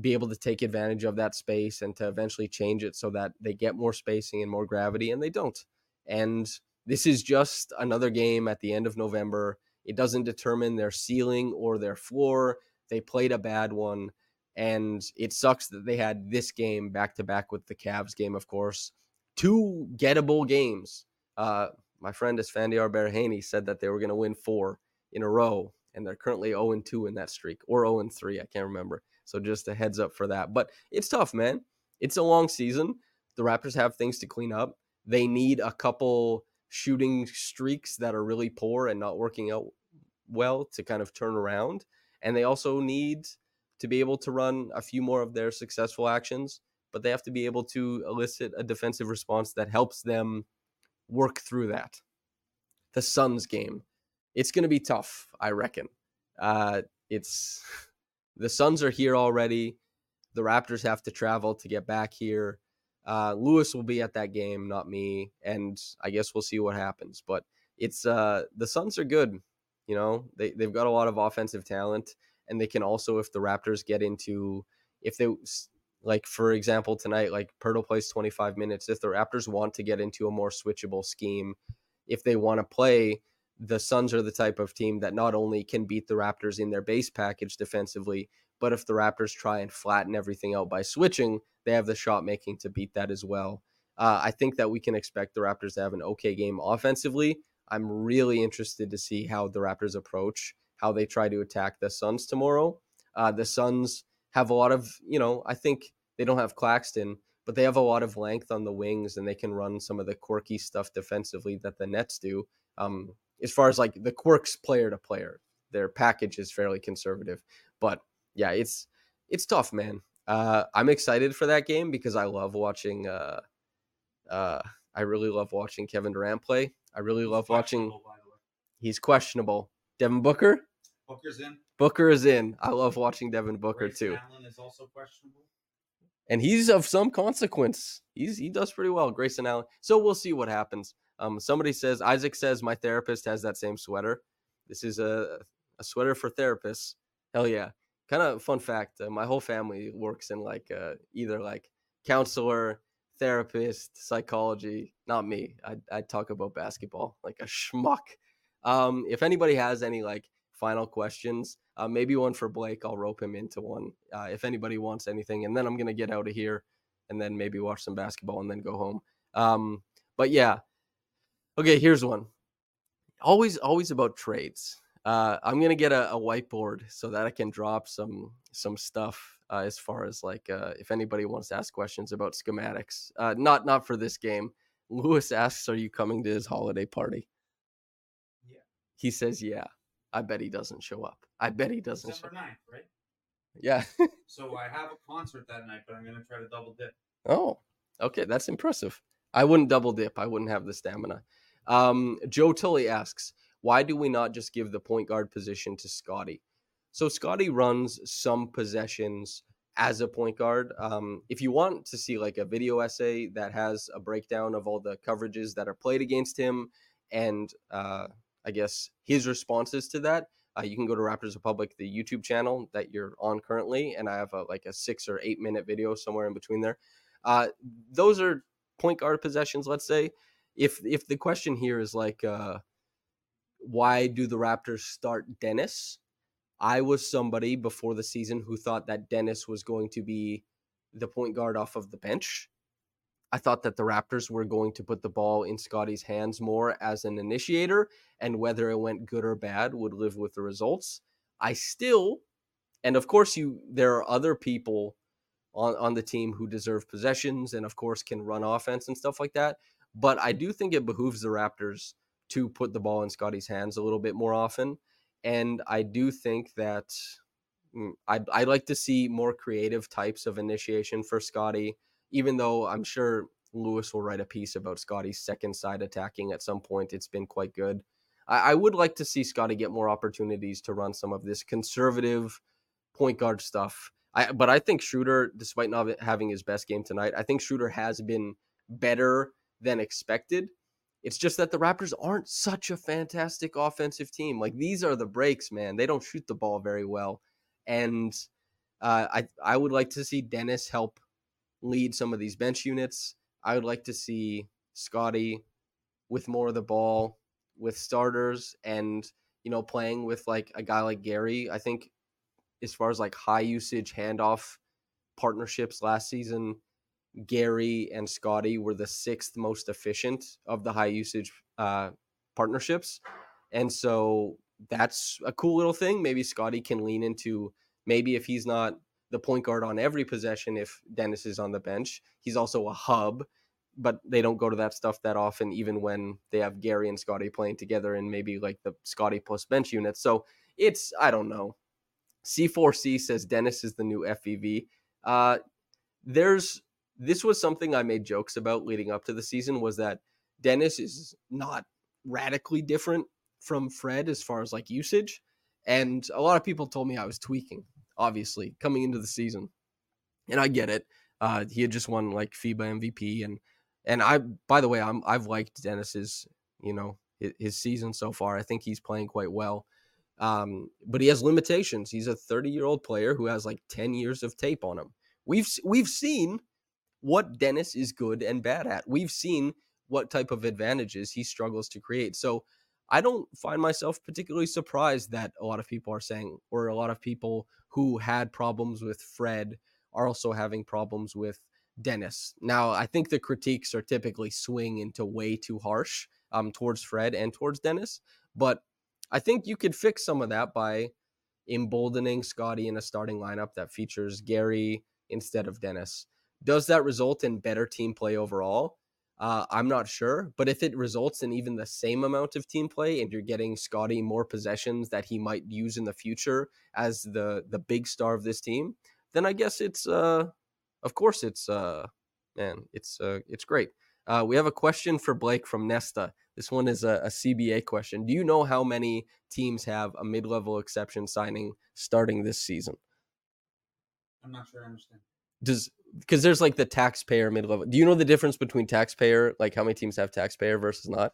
be able to take advantage of that space and to eventually change it so that they get more spacing and more gravity, and they don't. And this is just another game at the end of November. It doesn't determine their ceiling or their floor. They played a bad one, and it sucks that they had this game back to back with the Cavs game, of course. Two gettable games. Uh, my friend Esfandiar Baraheni said that they were going to win four in a row, and they're currently 0 2 in that streak, or 0 3. I can't remember. So just a heads up for that. But it's tough, man. It's a long season. The Raptors have things to clean up. They need a couple shooting streaks that are really poor and not working out well to kind of turn around. And they also need to be able to run a few more of their successful actions, but they have to be able to elicit a defensive response that helps them work through that. The Suns game. It's going to be tough, I reckon. Uh, it's the Suns are here already. The Raptors have to travel to get back here. Uh, Lewis will be at that game, not me, and I guess we'll see what happens. But it's uh, the Suns are good. You know, they they've got a lot of offensive talent, and they can also, if the Raptors get into, if they like for example tonight, like Poeltl plays 25 minutes. If the Raptors want to get into a more switchable scheme, if they want to play, the Suns are the type of team that not only can beat the Raptors in their base package defensively, but if the Raptors try and flatten everything out by switching, they have the shot making to beat that as well. Uh, I think that we can expect the Raptors to have an okay game offensively. I'm really interested to see how the Raptors approach, how they try to attack the Suns tomorrow. Uh, the Suns have a lot of, you know, I think they don't have Claxton, but they have a lot of length on the wings and they can run some of the quirky stuff defensively that the Nets do. Um, as far as like the quirks player to player, their package is fairly conservative. But yeah, it's it's tough, man. Uh, I'm excited for that game because I love watching. Uh, uh, I really love watching Kevin Durant play. I really he's love watching. He's questionable. Devin Booker. Booker's in. Booker is in. I love watching Devin Booker Grayson too. Allen is also questionable. And he's of some consequence. He's he does pretty well, Grayson Allen. So we'll see what happens. Um, somebody says Isaac says my therapist has that same sweater. This is a a sweater for therapists. Hell yeah! Kind of fun fact. Uh, my whole family works in like uh, either like counselor, therapist, psychology. Not me. I I talk about basketball like a schmuck. Um, if anybody has any like final questions, uh, maybe one for Blake. I'll rope him into one. Uh, if anybody wants anything, and then I'm gonna get out of here, and then maybe watch some basketball, and then go home. Um, but yeah, Okay, here's one. Always, always about trades. Uh, I'm gonna get a, a, whiteboard so that I can drop some some stuff uh, as far as like uh, if anybody wants to ask questions about schematics. Uh, not not for this game. Lewis asks, "Are you coming to his holiday party?" Yeah. He says, "Yeah." I bet he doesn't show up. I bet he doesn't. December 9th, right? Yeah. so I have a concert that night, but I'm gonna try to double dip. Oh, okay, that's impressive. I wouldn't double dip. I wouldn't have the stamina. Um, Joe Tully asks, why do we not just give the point guard position to Scottie? So Scottie runs some possessions as a point guard. Um, if you want to see like a video essay that has a breakdown of all the coverages that are played against him and uh, I guess his responses to that, uh, you can go to Raptors Republic, the YouTube channel that you're on currently, and I have a, like a six or eight minute video somewhere in between there. Uh, those are point guard possessions, let's say if if the question here is like uh why do the Raptors start Dennis? I was somebody before the season who thought that Dennis was going to be the point guard off of the bench. I thought that the Raptors were going to put the ball in Scottie's hands more as an initiator, and whether it went good or bad would live with the results. I still, and of course, you there are other people on, on the team who deserve possessions and of course can run offense and stuff like that. But I do think it behooves the Raptors to put the ball in Scottie's hands a little bit more often. And I do think that mm, I'd, I'd like to see more creative types of initiation for Scottie, even though I'm sure Lewis will write a piece about Scottie's second side attacking at some point. It's been quite good. I, I would like to see Scotty get more opportunities to run some of this conservative point guard stuff. I, but I think Schroeder, despite not having his best game tonight, I think Schroeder has been better than expected. It's just that the Raptors aren't such a fantastic offensive team. Like these are the breaks, man. They don't shoot the ball very well, and uh, I I would like to see Dennis help lead some of these bench units. I would like to see Scottie with more of the ball with starters and you know playing with like a guy like Gary. I think as far as like high usage handoff partnerships last season, Gary and Scottie were the sixth most efficient of the high usage uh, partnerships. And so that's a cool little thing. Maybe Scottie can lean into maybe if he's not the point guard on every possession, if Dennis is on the bench, he's also a hub, but they don't go to that stuff that often, even when they have Gary and Scottie playing together and maybe like the Scottie plus bench unit. So it's, I don't know. C4C says Dennis is the new FVV. Uh, there's this was something I made jokes about leading up to the season was that Dennis is not radically different from Fred as far as like usage. And a lot of people told me I was tweaking, obviously, coming into the season. And I get it. Uh, he had just won like FIBA MVP and and I by the way, I'm I've liked Dennis's, you know, his, his season so far. I think he's playing quite well. Um, but he has limitations. He's a 30 year old player who has like 10 years of tape on him. We've we've seen what Dennis is good and bad at. We've seen what type of advantages he struggles to create. So I don't find myself particularly surprised that a lot of people are saying, or a lot of people who had problems with Fred are also having problems with Dennis. Now, I think the critiques are typically swing into way too harsh um, towards Fred and towards Dennis, but I think you could fix some of that by emboldening Scottie in a starting lineup that features Gary instead of Dennis. Does that result in better team play overall? Uh, I'm not sure, but if it results in even the same amount of team play and you're getting Scottie more possessions that he might use in the future as the the big star of this team, then I guess it's uh, of course it's uh, man, it's uh, it's great. Uh, we have a question for Blake from Nesta. This one is a, a CBA question. Do you know how many teams have a mid-level exception signing starting this season? I'm not sure I understand. Does because there's like the taxpayer mid level. Do you know the difference between taxpayer, like how many teams have taxpayer versus not?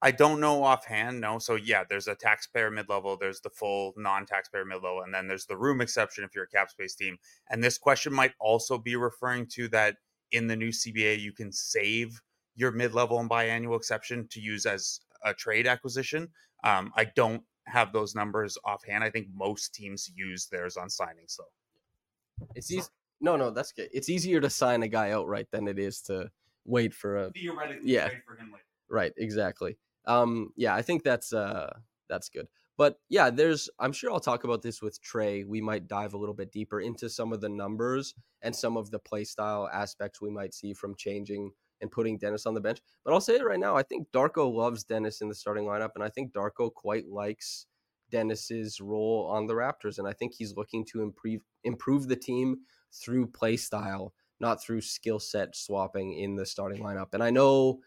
I don't know offhand. No. So yeah, there's a taxpayer mid level. There's the full non-taxpayer mid level, and then there's the room exception if you're a cap space team. And this question might also be referring to that in the new CBA you can save your mid level and biannual exception to use as a trade acquisition. Um, I don't have those numbers offhand. I think most teams use theirs on signings though. It's easy. No, no, that's good. It's easier to sign a guy outright than it is to wait for a Theoretically, Yeah. for him later. right. Exactly. Um, yeah, I think that's uh that's good. But yeah, there's I'm sure I'll talk about this with Trey. We might dive a little bit deeper into some of the numbers and some of the play style aspects we might see from changing and putting Dennis on the bench. But I'll say it right now, I think Darko loves Dennis in the starting lineup, and I think Darko quite likes Dennis's role on the Raptors, and I think he's looking to improve improve the team through play style, not through skill set swapping in the starting lineup. And I know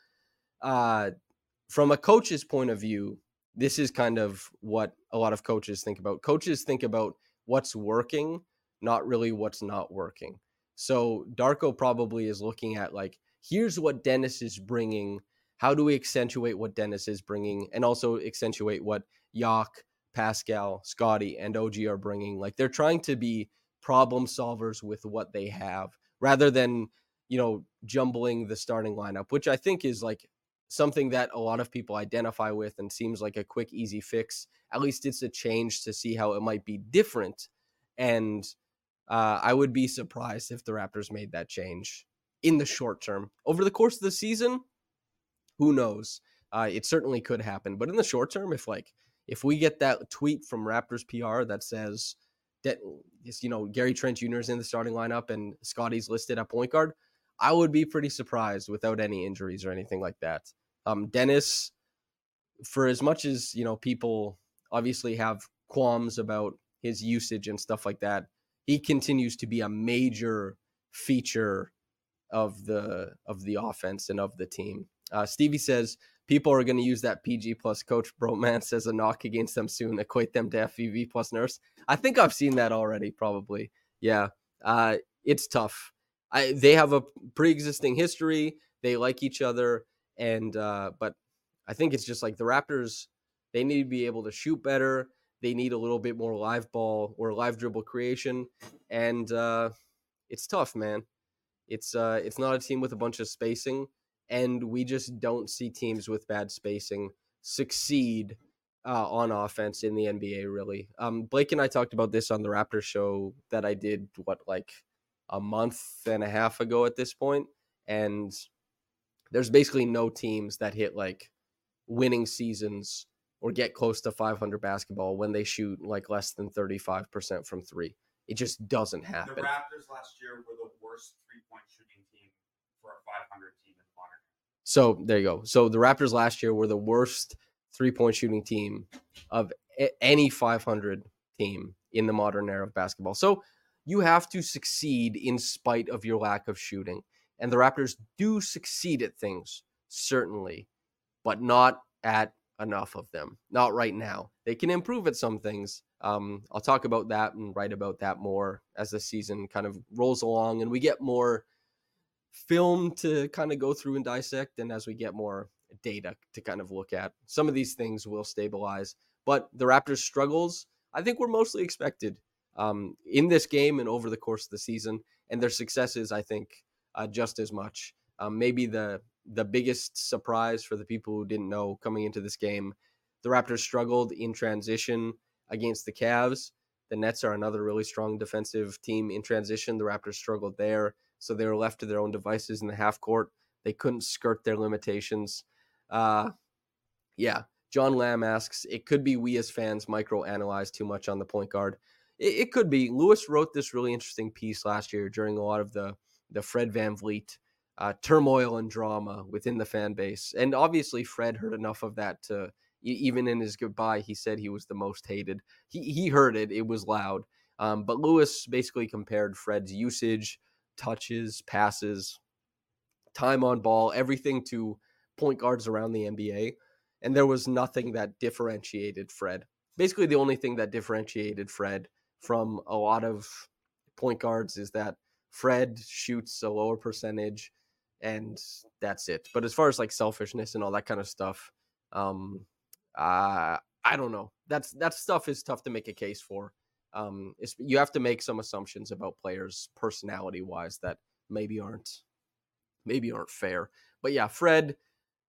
uh, from a coach's point of view, this is kind of what a lot of coaches think about. Coaches think about what's working, not really what's not working. So Darko probably is looking at like, here's what Dennis is bringing. How do we accentuate what Dennis is bringing, and also accentuate what Yak, Pascal, Scottie, and OG are bringing? Like they're trying to be problem solvers with what they have, rather than you know jumbling the starting lineup, which I think is like something that a lot of people identify with and seems like a quick, easy fix. At least it's a change to see how it might be different. And uh, I would be surprised if the Raptors made that change in the short term. Over the course of the season, who knows? Uh, it certainly could happen. But in the short term, if like if we get that tweet from Raptors PR that says that you know Gary Trent Jr. is in the starting lineup and Scottie's listed at point guard, I would be pretty surprised without any injuries or anything like that. Um, Dennis, for as much as you know, people obviously have qualms about his usage and stuff like that. He continues to be a major feature of the of the offense and of the team. Uh, Stevie says people are going to use that PG plus coach bromance as a knock against them soon, equate them to FVV plus nurse. I think I've seen that already. Probably, yeah. Uh, it's tough. I they have a pre-existing history. They like each other, and uh, but I think it's just like the Raptors. They need to be able to shoot better. They need a little bit more live ball or live dribble creation, and uh, it's tough, man. It's uh, it's not a team with a bunch of spacing, and we just don't see teams with bad spacing succeed uh, on offense in the NBA. Really, um, Blake and I talked about this on the Raptors show that I did what like a month and a half ago at this point, and there's basically no teams that hit like winning seasons or get close to 500 basketball when they shoot like less than 35% from three. It just doesn't happen. The Raptors last year were the worst three point shooting team for a 500 team. So there you go. So the Raptors last year were the worst three point shooting team of any 500 team in the modern era of basketball. So you have to succeed in spite of your lack of shooting. And the Raptors do succeed at things, certainly, but not at enough of them. Not right now. They can improve at some things. Um, I'll talk about that and write about that more as the season kind of rolls along and we get more film to kind of go through and dissect. And as we get more data to kind of look at, some of these things will stabilize. But the Raptors' struggles, I think, were mostly expected um, in this game and over the course of the season. And their successes, I think, uh, just as much. Um, maybe the the biggest surprise for the people who didn't know coming into this game, the Raptors struggled in transition against the Cavs. The Nets are another really strong defensive team in transition. The Raptors struggled there, so they were left to their own devices in the half court. They couldn't skirt their limitations. Uh, yeah, John Lamb asks, it could be we as fans micro analyze too much on the point guard. It, it could be. Lewis wrote this really interesting piece last year during a lot of the the Fred VanVleet uh, turmoil and drama within the fan base. And obviously, Fred heard enough of that to even in his goodbye, he said he was the most hated. He he heard it; it was loud. Um, but Lewis basically compared Fred's usage, touches, passes, time on ball, everything to point guards around the NBA, and there was nothing that differentiated Fred. Basically, the only thing that differentiated Fred from a lot of point guards is that Fred shoots a lower percentage, and that's it. But as far as like selfishness and all that kind of stuff, um, uh, I don't know. That's that stuff is tough to make a case for. Um, you have to make some assumptions about players personality wise that maybe aren't maybe aren't fair. But yeah, Fred,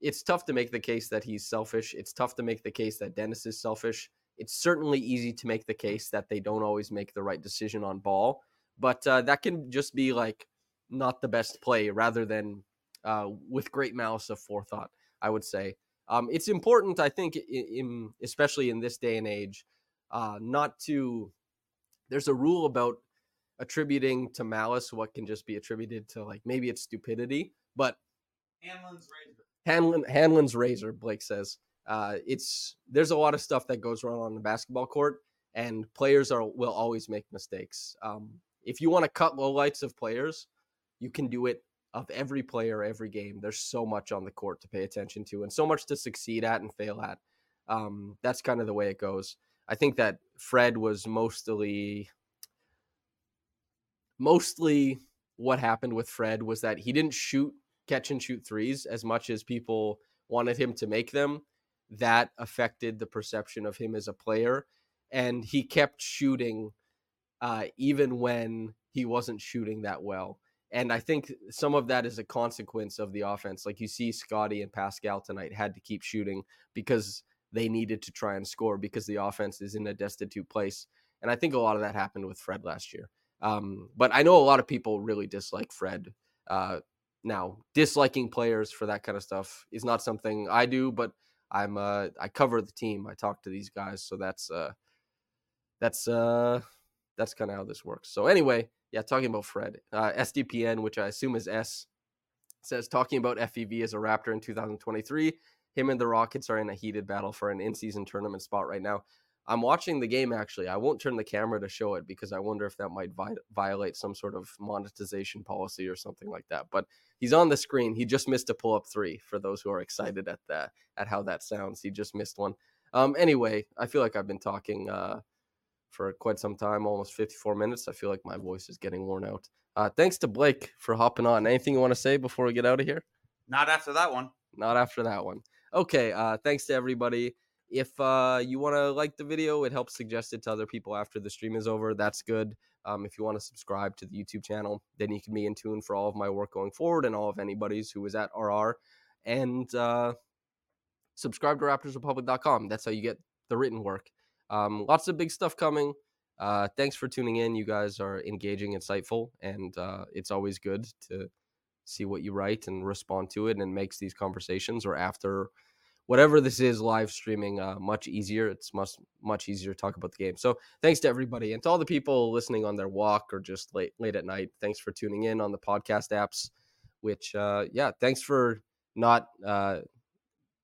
it's tough to make the case that he's selfish. It's tough to make the case that Dennis is selfish. It's certainly easy to make the case that they don't always make the right decision on ball but uh, that can just be like not the best play rather than uh, with great malice of forethought. I would say um, it's important. I think, in, in, especially in this day and age, uh, not to. There's a rule about attributing to malice what can just be attributed to like maybe it's stupidity, but Hanlon's razor. Hanlon Hanlon's razor. Blake says uh, it's there's a lot of stuff that goes wrong on the basketball court, and players are will always make mistakes. Um, if you want to cut lowlights of players, you can do it of every player every game. There's so much on the court to pay attention to and so much to succeed at and fail at. Um, that's kind of the way it goes. I think that Fred was mostly mostly what happened with Fred was that he didn't shoot catch and shoot threes as much as people wanted him to make them. That affected the perception of him as a player and he kept shooting uh, even when he wasn't shooting that well. And I think some of that is a consequence of the offense. Like you see, Scottie and Pascal tonight had to keep shooting because they needed to try and score because the offense is in a destitute place. And I think a lot of that happened with Fred last year. Um, but I know a lot of people really dislike Fred. Uh, now, disliking players for that kind of stuff is not something I do, but I'm uh, I cover the team. I talk to these guys, so that's uh, that's uh, that's kind of how this works. So anyway, yeah, talking about Fred, uh, SDPN, which I assume is S, says talking about FVV as a Raptor in 2023. Him and the Rockets are in a heated battle for an in-season tournament spot right now. I'm watching the game actually. I won't turn the camera to show it because I wonder if that might vi- violate some sort of monetization policy or something like that. But he's on the screen. He just missed a pull-up three. For those who are excited at that, at how that sounds, he just missed one. Um, anyway, I feel like I've been talking uh, for quite some time, almost 54 minutes. I feel like my voice is getting worn out. Uh, thanks to Blake for hopping on. Anything you want to say before we get out of here? Not after that one. Not after that one. Okay. Uh, thanks to everybody. If uh, you want to like the video, it helps suggest it to other people after the stream is over. That's good. Um, if you want to subscribe to the YouTube channel, then you can be in tune for all of my work going forward and all of anybody's who is at RR. And uh, subscribe to RaptorsRepublic.com. That's how you get the written work. Um, lots of big stuff coming. Uh, thanks for tuning in. You guys are engaging, insightful, and uh, it's always good to see what you write and respond to it, and makes these conversations or after whatever this is live streaming uh, much easier. It's much much easier to talk about the game. So thanks to everybody and to all the people listening on their walk or just late late at night. Thanks for tuning in on the podcast apps. Which uh, yeah, thanks for not uh,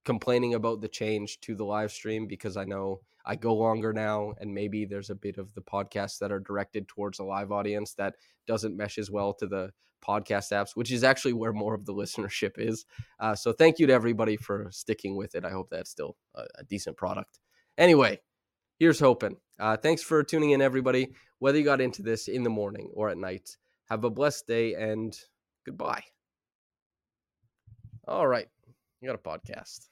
complaining about the change to the live stream because I know I go longer now, and maybe there's a bit of the podcasts that are directed towards a live audience that doesn't mesh as well to the podcast apps, which is actually where more of the listenership is. Uh, so thank you to everybody for sticking with it. I hope that's still a, a decent product. Anyway, here's hoping. Uh, thanks for tuning in, everybody. Whether you got into this in the morning or at night, have a blessed day and goodbye. All right, you got a podcast.